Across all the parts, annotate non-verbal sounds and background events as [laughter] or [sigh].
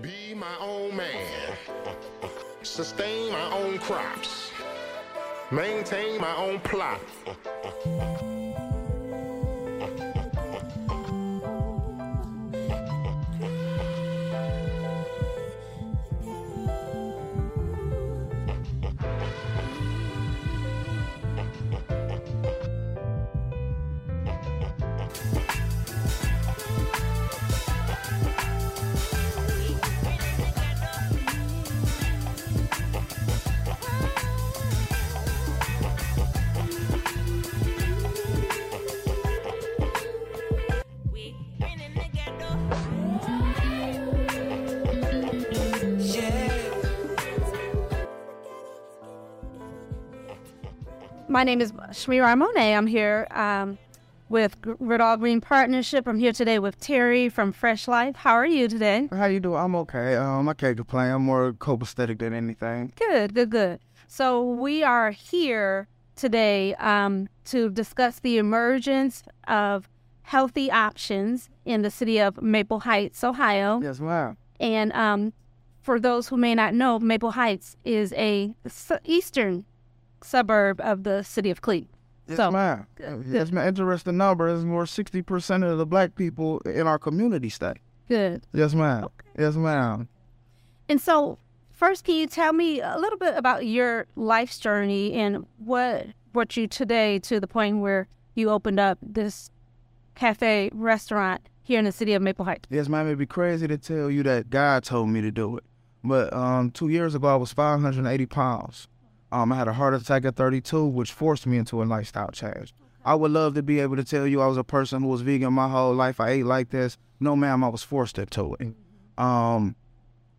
Be my own man. Sustain my own crops. Maintain my own plot. My name is Shmira Monet. I'm here um, with Ridall Green Partnership. I'm here today with Terry from Fresh Lyfe. How are you today? How you doing? I'm okay. Um, I can't complain. I'm more copacetic than anything. Good, good, good. So we are here today um, to discuss the emergence of healthy options in the city of Maple Heights, Ohio. Yes, ma'am. And um, for those who may not know, Maple Heights is a eastern suburb of the city of Cleveland. Yes, So, ma'am. good, Yes, ma'am. Interesting number is more sixty percent of the black people in our community stay. Good. Yes, ma'am. Yes, ma'am. And so, first, can you tell me a little bit about your life's journey and what brought you today to the point where you opened up this cafe restaurant here in the city of Maple Heights? Yes, ma'am. It'd be crazy to tell you that God told me to do it. But um, two years ago, I was 580 pounds. Um, I had a heart attack at 32, which forced me into a lifestyle change. I would love to be able to tell you I was a person who was vegan my whole life. I ate like this. No, ma'am, I was forced into it. Um,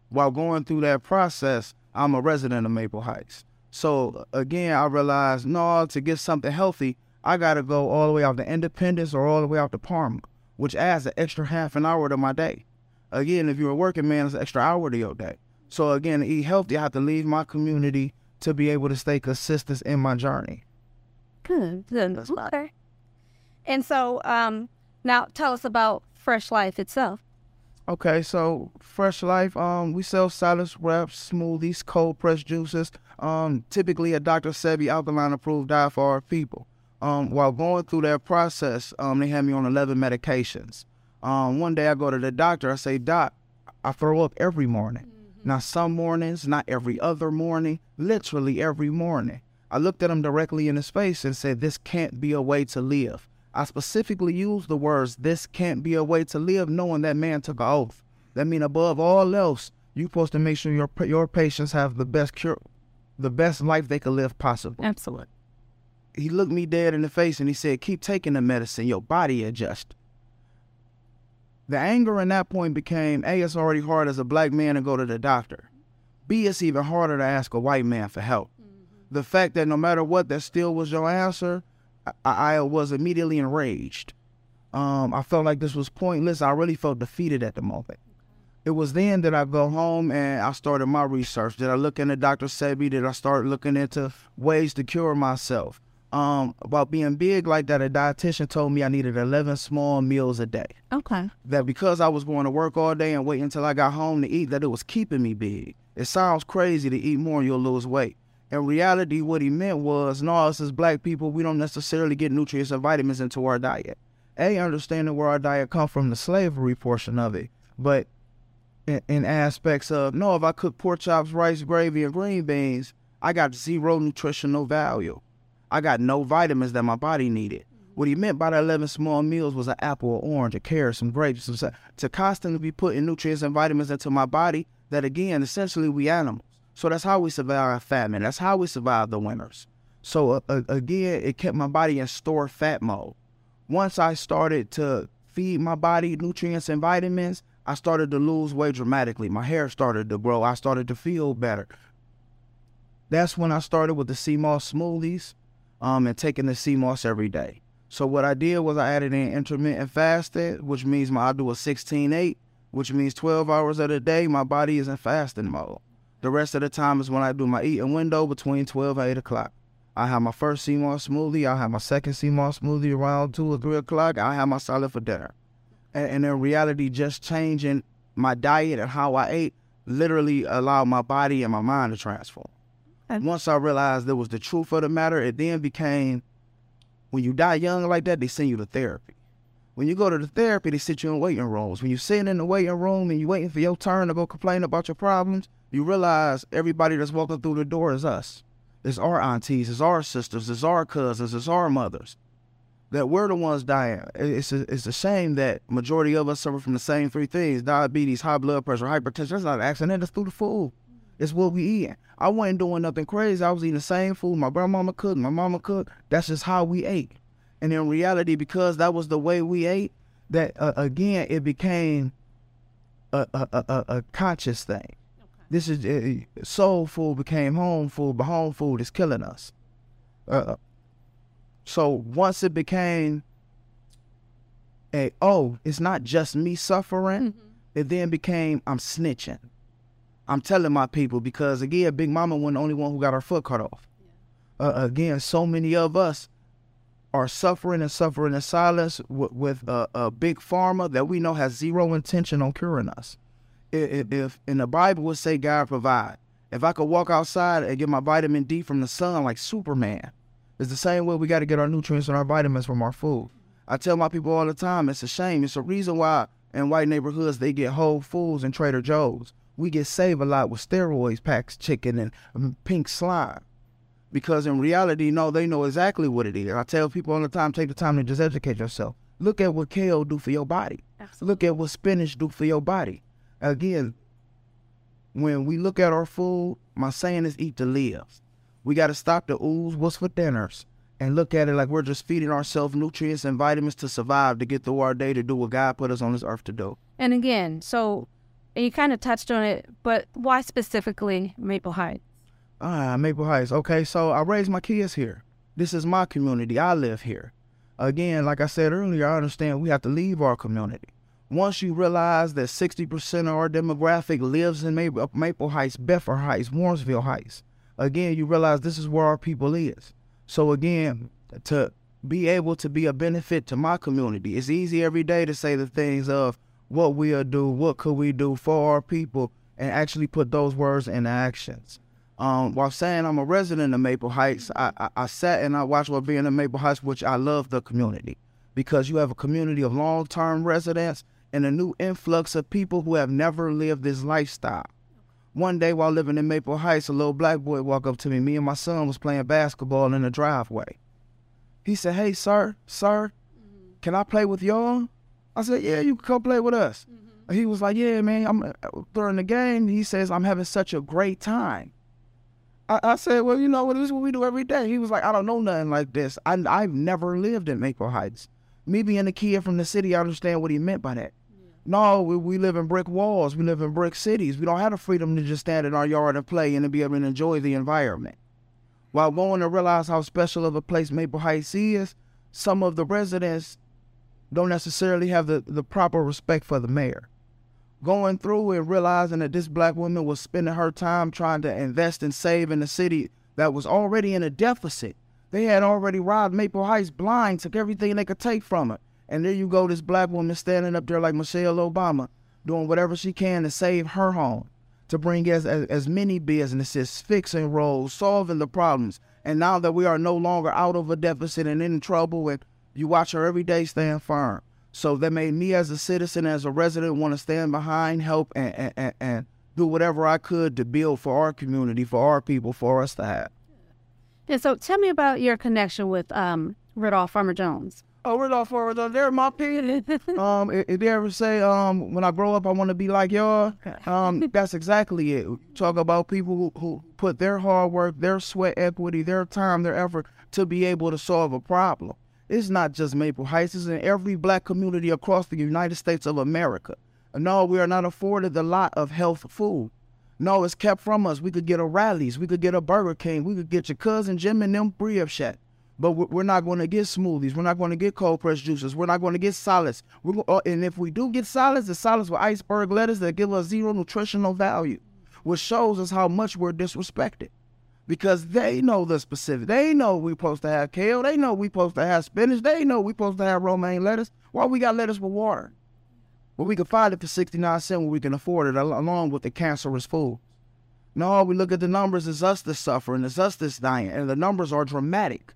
while going through that process, I'm a resident of Maple Heights. So again, I realized no, to get something healthy, I gotta go all the way out to Independence or all the way out to Parma, which adds an extra half an hour to my day. Again, if you're a working man, it's an extra hour to your day. So again, to eat healthy, I have to leave my community to be able to stay consistent in my journey. Good. Good. Okay. And so, um, now tell us about Fresh Lyfe itself. Okay, so Fresh Lyfe, um, we sell salads, wraps, smoothies, cold pressed juices. Um, typically a Dr. Sebi alkaline approved diet for our people. Um, while going through that process, um, they had me on 11 medications. Um, one day I go to the doctor, I say, Doc, I throw up every morning. Mm-hmm. Now, some mornings, not every other morning, literally every morning. I looked at him directly in his face and said, This can't be a way to live. I specifically used the words, This can't be a way to live, knowing that man took an oath. That mean above all else, you supposed to make sure your your patients have the best cure, the best life they could live possible. Absolutely. He looked me dead in the face and he said, Keep taking the medicine, your body adjust. The anger in that point became A, it's already hard as a black man to go to the doctor. B, it's even harder to ask a white man for help. The fact that no matter what, that still was your answer, I, I was immediately enraged. Um, I felt like this was pointless. I really felt defeated at the moment. It was then that I go home and I started my research. Did I look into Dr. Sebi? Did I start looking into ways to cure myself? Um, about being big like that, a dietitian told me I needed 11 small meals a day Okay. that because I was going to work all day and wait until I got home to eat, that it was keeping me big. It sounds crazy to eat more and you'll lose weight. In reality, what he meant was, no, us as black people, we don't necessarily get nutrients and vitamins into our diet. A, understanding where our diet come from, the slavery portion of it, but in, in aspects of, no, if I cook pork chops, rice, gravy, and green beans, I got zero nutritional value. I got no vitamins that my body needed. What he meant by the 11 small meals was an apple, or orange, a carrot, some grapes, some, to constantly be putting nutrients and vitamins into my body that, again, essentially we animals. So that's how we survive famine. That's how we survive the winters. So uh, again, it kept my body in store fat mode. Once I started to feed my body nutrients and vitamins, I started to lose weight dramatically. My hair started to grow. I started to feel better. That's when I started with the moss smoothies um, and taking the sea moss every day. So what I did was I added in intermittent fasting, which means my, I do a 16-8, which means 12 hours of the day, my body is in fasting mode. The rest of the time is when I do my eating window between 12 and 8 o'clock. I have my first sea moss smoothie. I have my second sea moss smoothie around 2 or 3 o'clock. I have my salad for dinner. And, and in reality, just changing my diet and how I ate literally allowed my body and my mind to transform. Once I realized there was the truth of the matter, it then became when you die young like that, they send you to therapy. When you go to the therapy, they sit you in waiting rooms. When you sitting in the waiting room and you waiting for your turn to go complain about your problems, you realize everybody that's walking through the door is us. It's our aunties, it's our sisters, it's our cousins, it's our mothers. That we're the ones dying. It's a, it's a shame that majority of us suffer from the same three things: diabetes, high blood pressure, hypertension. That's not an accident. That's through the food. It's what we eating. I wasn't doing nothing crazy. I was eating the same food my grandmama cooked, my mama cooked. That's just how we ate. And in reality, because that was the way we ate, that uh, again it became a a, a, a- conscious thing. This is uh, soul food became home food, but home food is killing us. Uh, so once it became a oh, it's not just me suffering, it then became I'm snitching. I'm telling my people because again, Big Mama wasn't the only one who got her foot cut off. Uh, again, so many of us are suffering and suffering in silence with, with a, a big pharma that we know has zero intention on curing us. I- i- If in the Bible would say God provide, if I could walk outside and get my vitamin D from the sun like Superman, it's the same way we got to get our nutrients and our vitamins from our food. I tell my people all the time, it's a shame. It's a reason why in white neighborhoods they get Whole Foods and Trader Joe's. We get saved a lot with steroids, packs, chicken, and um, pink slime because in reality, no, they know exactly what it is. I tell people all the time, take the time to just educate yourself. Look at what kale do for your body. Look at what spinach do for your body. Again, when we look at our food, my saying is eat to live. We got to stop the ooze, what's for dinners, and look at it like we're just feeding ourselves nutrients and vitamins to survive, to get through our day, to do what God put us on this earth to do. And again, so you kind of touched on it, but why specifically Maple Heights? Ah, Maple Heights. Okay, so I raised my kids here. This is my community. I live here. Again, like I said earlier, I understand we have to leave our community. Once you realize that 60% of our demographic lives in Maple, Maple Heights, Bedford Heights, Warrensville Heights, again, you realize this is where our people is. So again, to be able to be a benefit to my community, it's easy every day to say the things of what we'll do, what could we do for our people, and actually put those words into actions. Um, while saying I'm a resident of Maple Heights, I, I, I sat and I watched what being in Maple Heights, which I love the community because you have a community of long term residents and a new influx of people who have never lived this lifestyle. One day while living in Maple Heights, a little black boy walked up to me. Me and my son was playing basketball in the driveway. He said, Hey, sir, sir, can I play with y'all? I said, Yeah, you can come play with us. Mm-hmm. He was like, Yeah, man, I'm uh, during the game. He says, I'm having such a great time. I, I said, Well, you know what? This is what we do every day. He was like, I don't know nothing like this. I, I've never lived in Maple Heights. Me being a kid from the city, I understand what he meant by that. No, we, we live in brick walls. We live in brick cities. We don't have the freedom to just stand in our yard and play and to be able to enjoy the environment. While going to realize how special of a place Maple Heights is, some of the residents don't necessarily have the, the proper respect for the mayor. Going through and realizing that this black woman was spending her time trying to invest and save in a city that was already in a deficit. They had already robbed Maple Heights blind, took everything they could take from it. And there you go, this black woman standing up there like Michelle Obama, doing whatever she can to save her home, to bring as, as, as many businesses, fixing roads, solving the problems. And now that we are no longer out of a deficit and in trouble, and you watch her every day stand firm. So that made me as a citizen, as a resident, want to stand behind, help, and, and, and, and do whatever I could to build for our community, for our people, for us to have. And so tell me about your connection with um, Ridall Farmer Jones. Oh, Ridall Forward, they're my people. [laughs] um, if, if they ever say, um, when I grow up, I want to be like y'all, um, [laughs] that's exactly it. Talk about people who, who put their hard work, their sweat equity, their time, their effort to be able to solve a problem. It's not just Maple Heights, it's in every black community across the United States of America. No, we are not afforded the lot of health food. No, it's kept from us. We could get a Rally's, we could get a Burger King, we could get your cousin Jim and them Brioche Shack. But we're not going to get smoothies. We're not going to get cold pressed juices. We're not going to get solids. Go- uh, and if we do get solids, the solids with iceberg lettuce that give us zero nutritional value, which shows us how much we're disrespected. Because they know the specific. They know we're supposed to have kale. They know we're supposed to have spinach. They know we're supposed to have romaine lettuce. Why we got lettuce with water? But we can find it for 69 cents where we can afford it along with the cancerous food. No, we look at the numbers, it's us that's suffering, it's us that's dying, and the numbers are dramatic.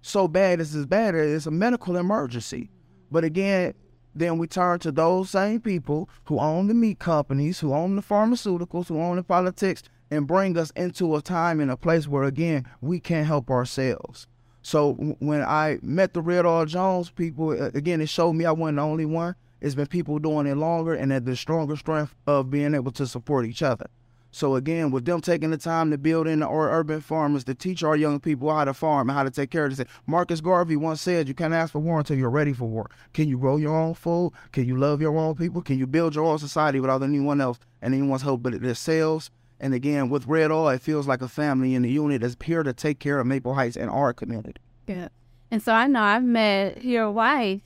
So bad it's as bad as it's a medical emergency. But again, then we turn to those same people who own the meat companies, who own the pharmaceuticals, who own the politics, and bring us into a time and a place where again we can't help ourselves. So when I met the Ridall Jones people, again it showed me I wasn't the only one. It's been people doing it longer and at the stronger strength of being able to support each other. So again, with them taking the time to build in our urban farmers to teach our young people how to farm and how to take care of this. Marcus Garvey once said, "You can't ask for war until you're ready for war. Can you grow your own food? Can you love your own people? Can you build your own society without anyone else and anyone's help but themselves?" And again, with Ridall, it feels like a family and a unit that's here to take care of Maple Heights and our community. Yeah. And so I know I've met your wife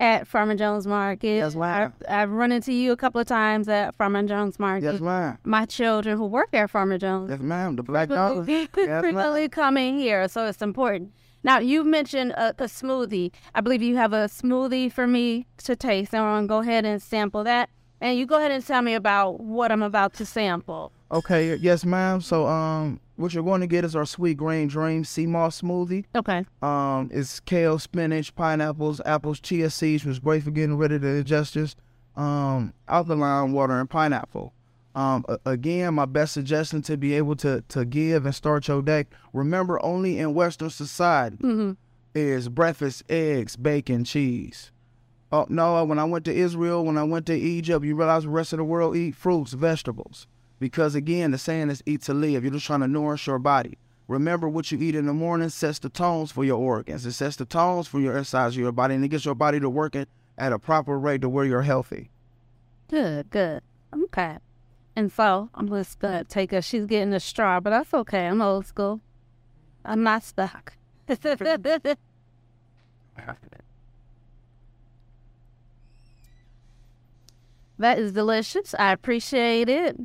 at Farmer Jones Market. Yes, ma'am. I've, I've run into you a couple of times at Farmer Jones Market. Yes, ma'am. My children who work at Farmer Jones Yes, ma'am. The Black Dollar. [laughs] Yes, ma'am. frequently come in here, so it's important. Now, you mentioned a, a smoothie. I believe you have a smoothie for me to taste. and I'm going to go ahead and sample that. And you go ahead and tell me about what I'm about to sample. Okay, yes, ma'am. So, um, what you're going to get is our Sweet Green Dream Sea Moss smoothie. Okay. Um, it's kale, spinach, pineapples, apples, chia seeds, which is great for getting rid of the ingestions. Um, alkaline water and pineapple. Um, again, my best suggestion to be able to to give and start your day. Remember, only in Western society Mm-hmm. is breakfast, eggs, bacon, cheese. Oh no! When I went to Israel, when I went to Egypt, you realize the rest of the world eat fruits, vegetables. Because again, the saying is eat to live. You're just trying to nourish your body. Remember what you eat in the morning sets the tones for your organs. It sets the tones for your insides of your body, and it gets your body to working at a proper rate to where you're healthy. Good, good. Okay. And so I'm just gonna take her. She's getting a straw, but that's okay. I'm old school. I'm not stuck. [laughs] that is delicious. I appreciate it.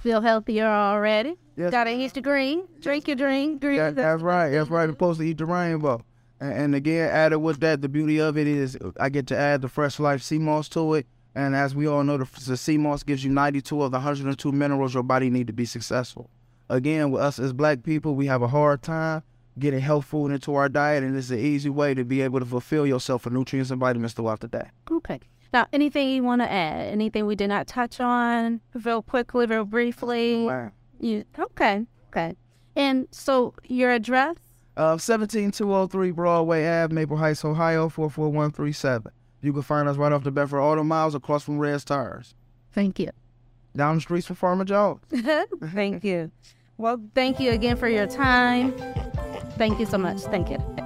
Feel healthier already. Yes. Gotta eat your green. Drink your drink. Green. That, that's right. That's right. You're supposed to eat the rainbow. And, and again, added with that, the beauty of it is I get to add the Fresh Lyfe sea moss to it. And as we all know, the, the sea moss gives you 92 of the 102 minerals your body need to be successful. Again, with us as black people, we have a hard time getting health food into our diet, and it's an easy way to be able to fulfill yourself with nutrients and vitamins throughout the day. Okay. Now, anything you want to add? Anything we did not touch on? Real quickly, real briefly. You okay? Okay. And so your address? Uh, 17203 Broadway Ave, Maple Heights, Ohio, 44137. You can find us right off the Bedford Auto Miles across from Red's Tires. Thank you. Down the streets from Farmer Jones. [laughs] thank you. Well, thank you again for your time. Thank you so much. Thank you.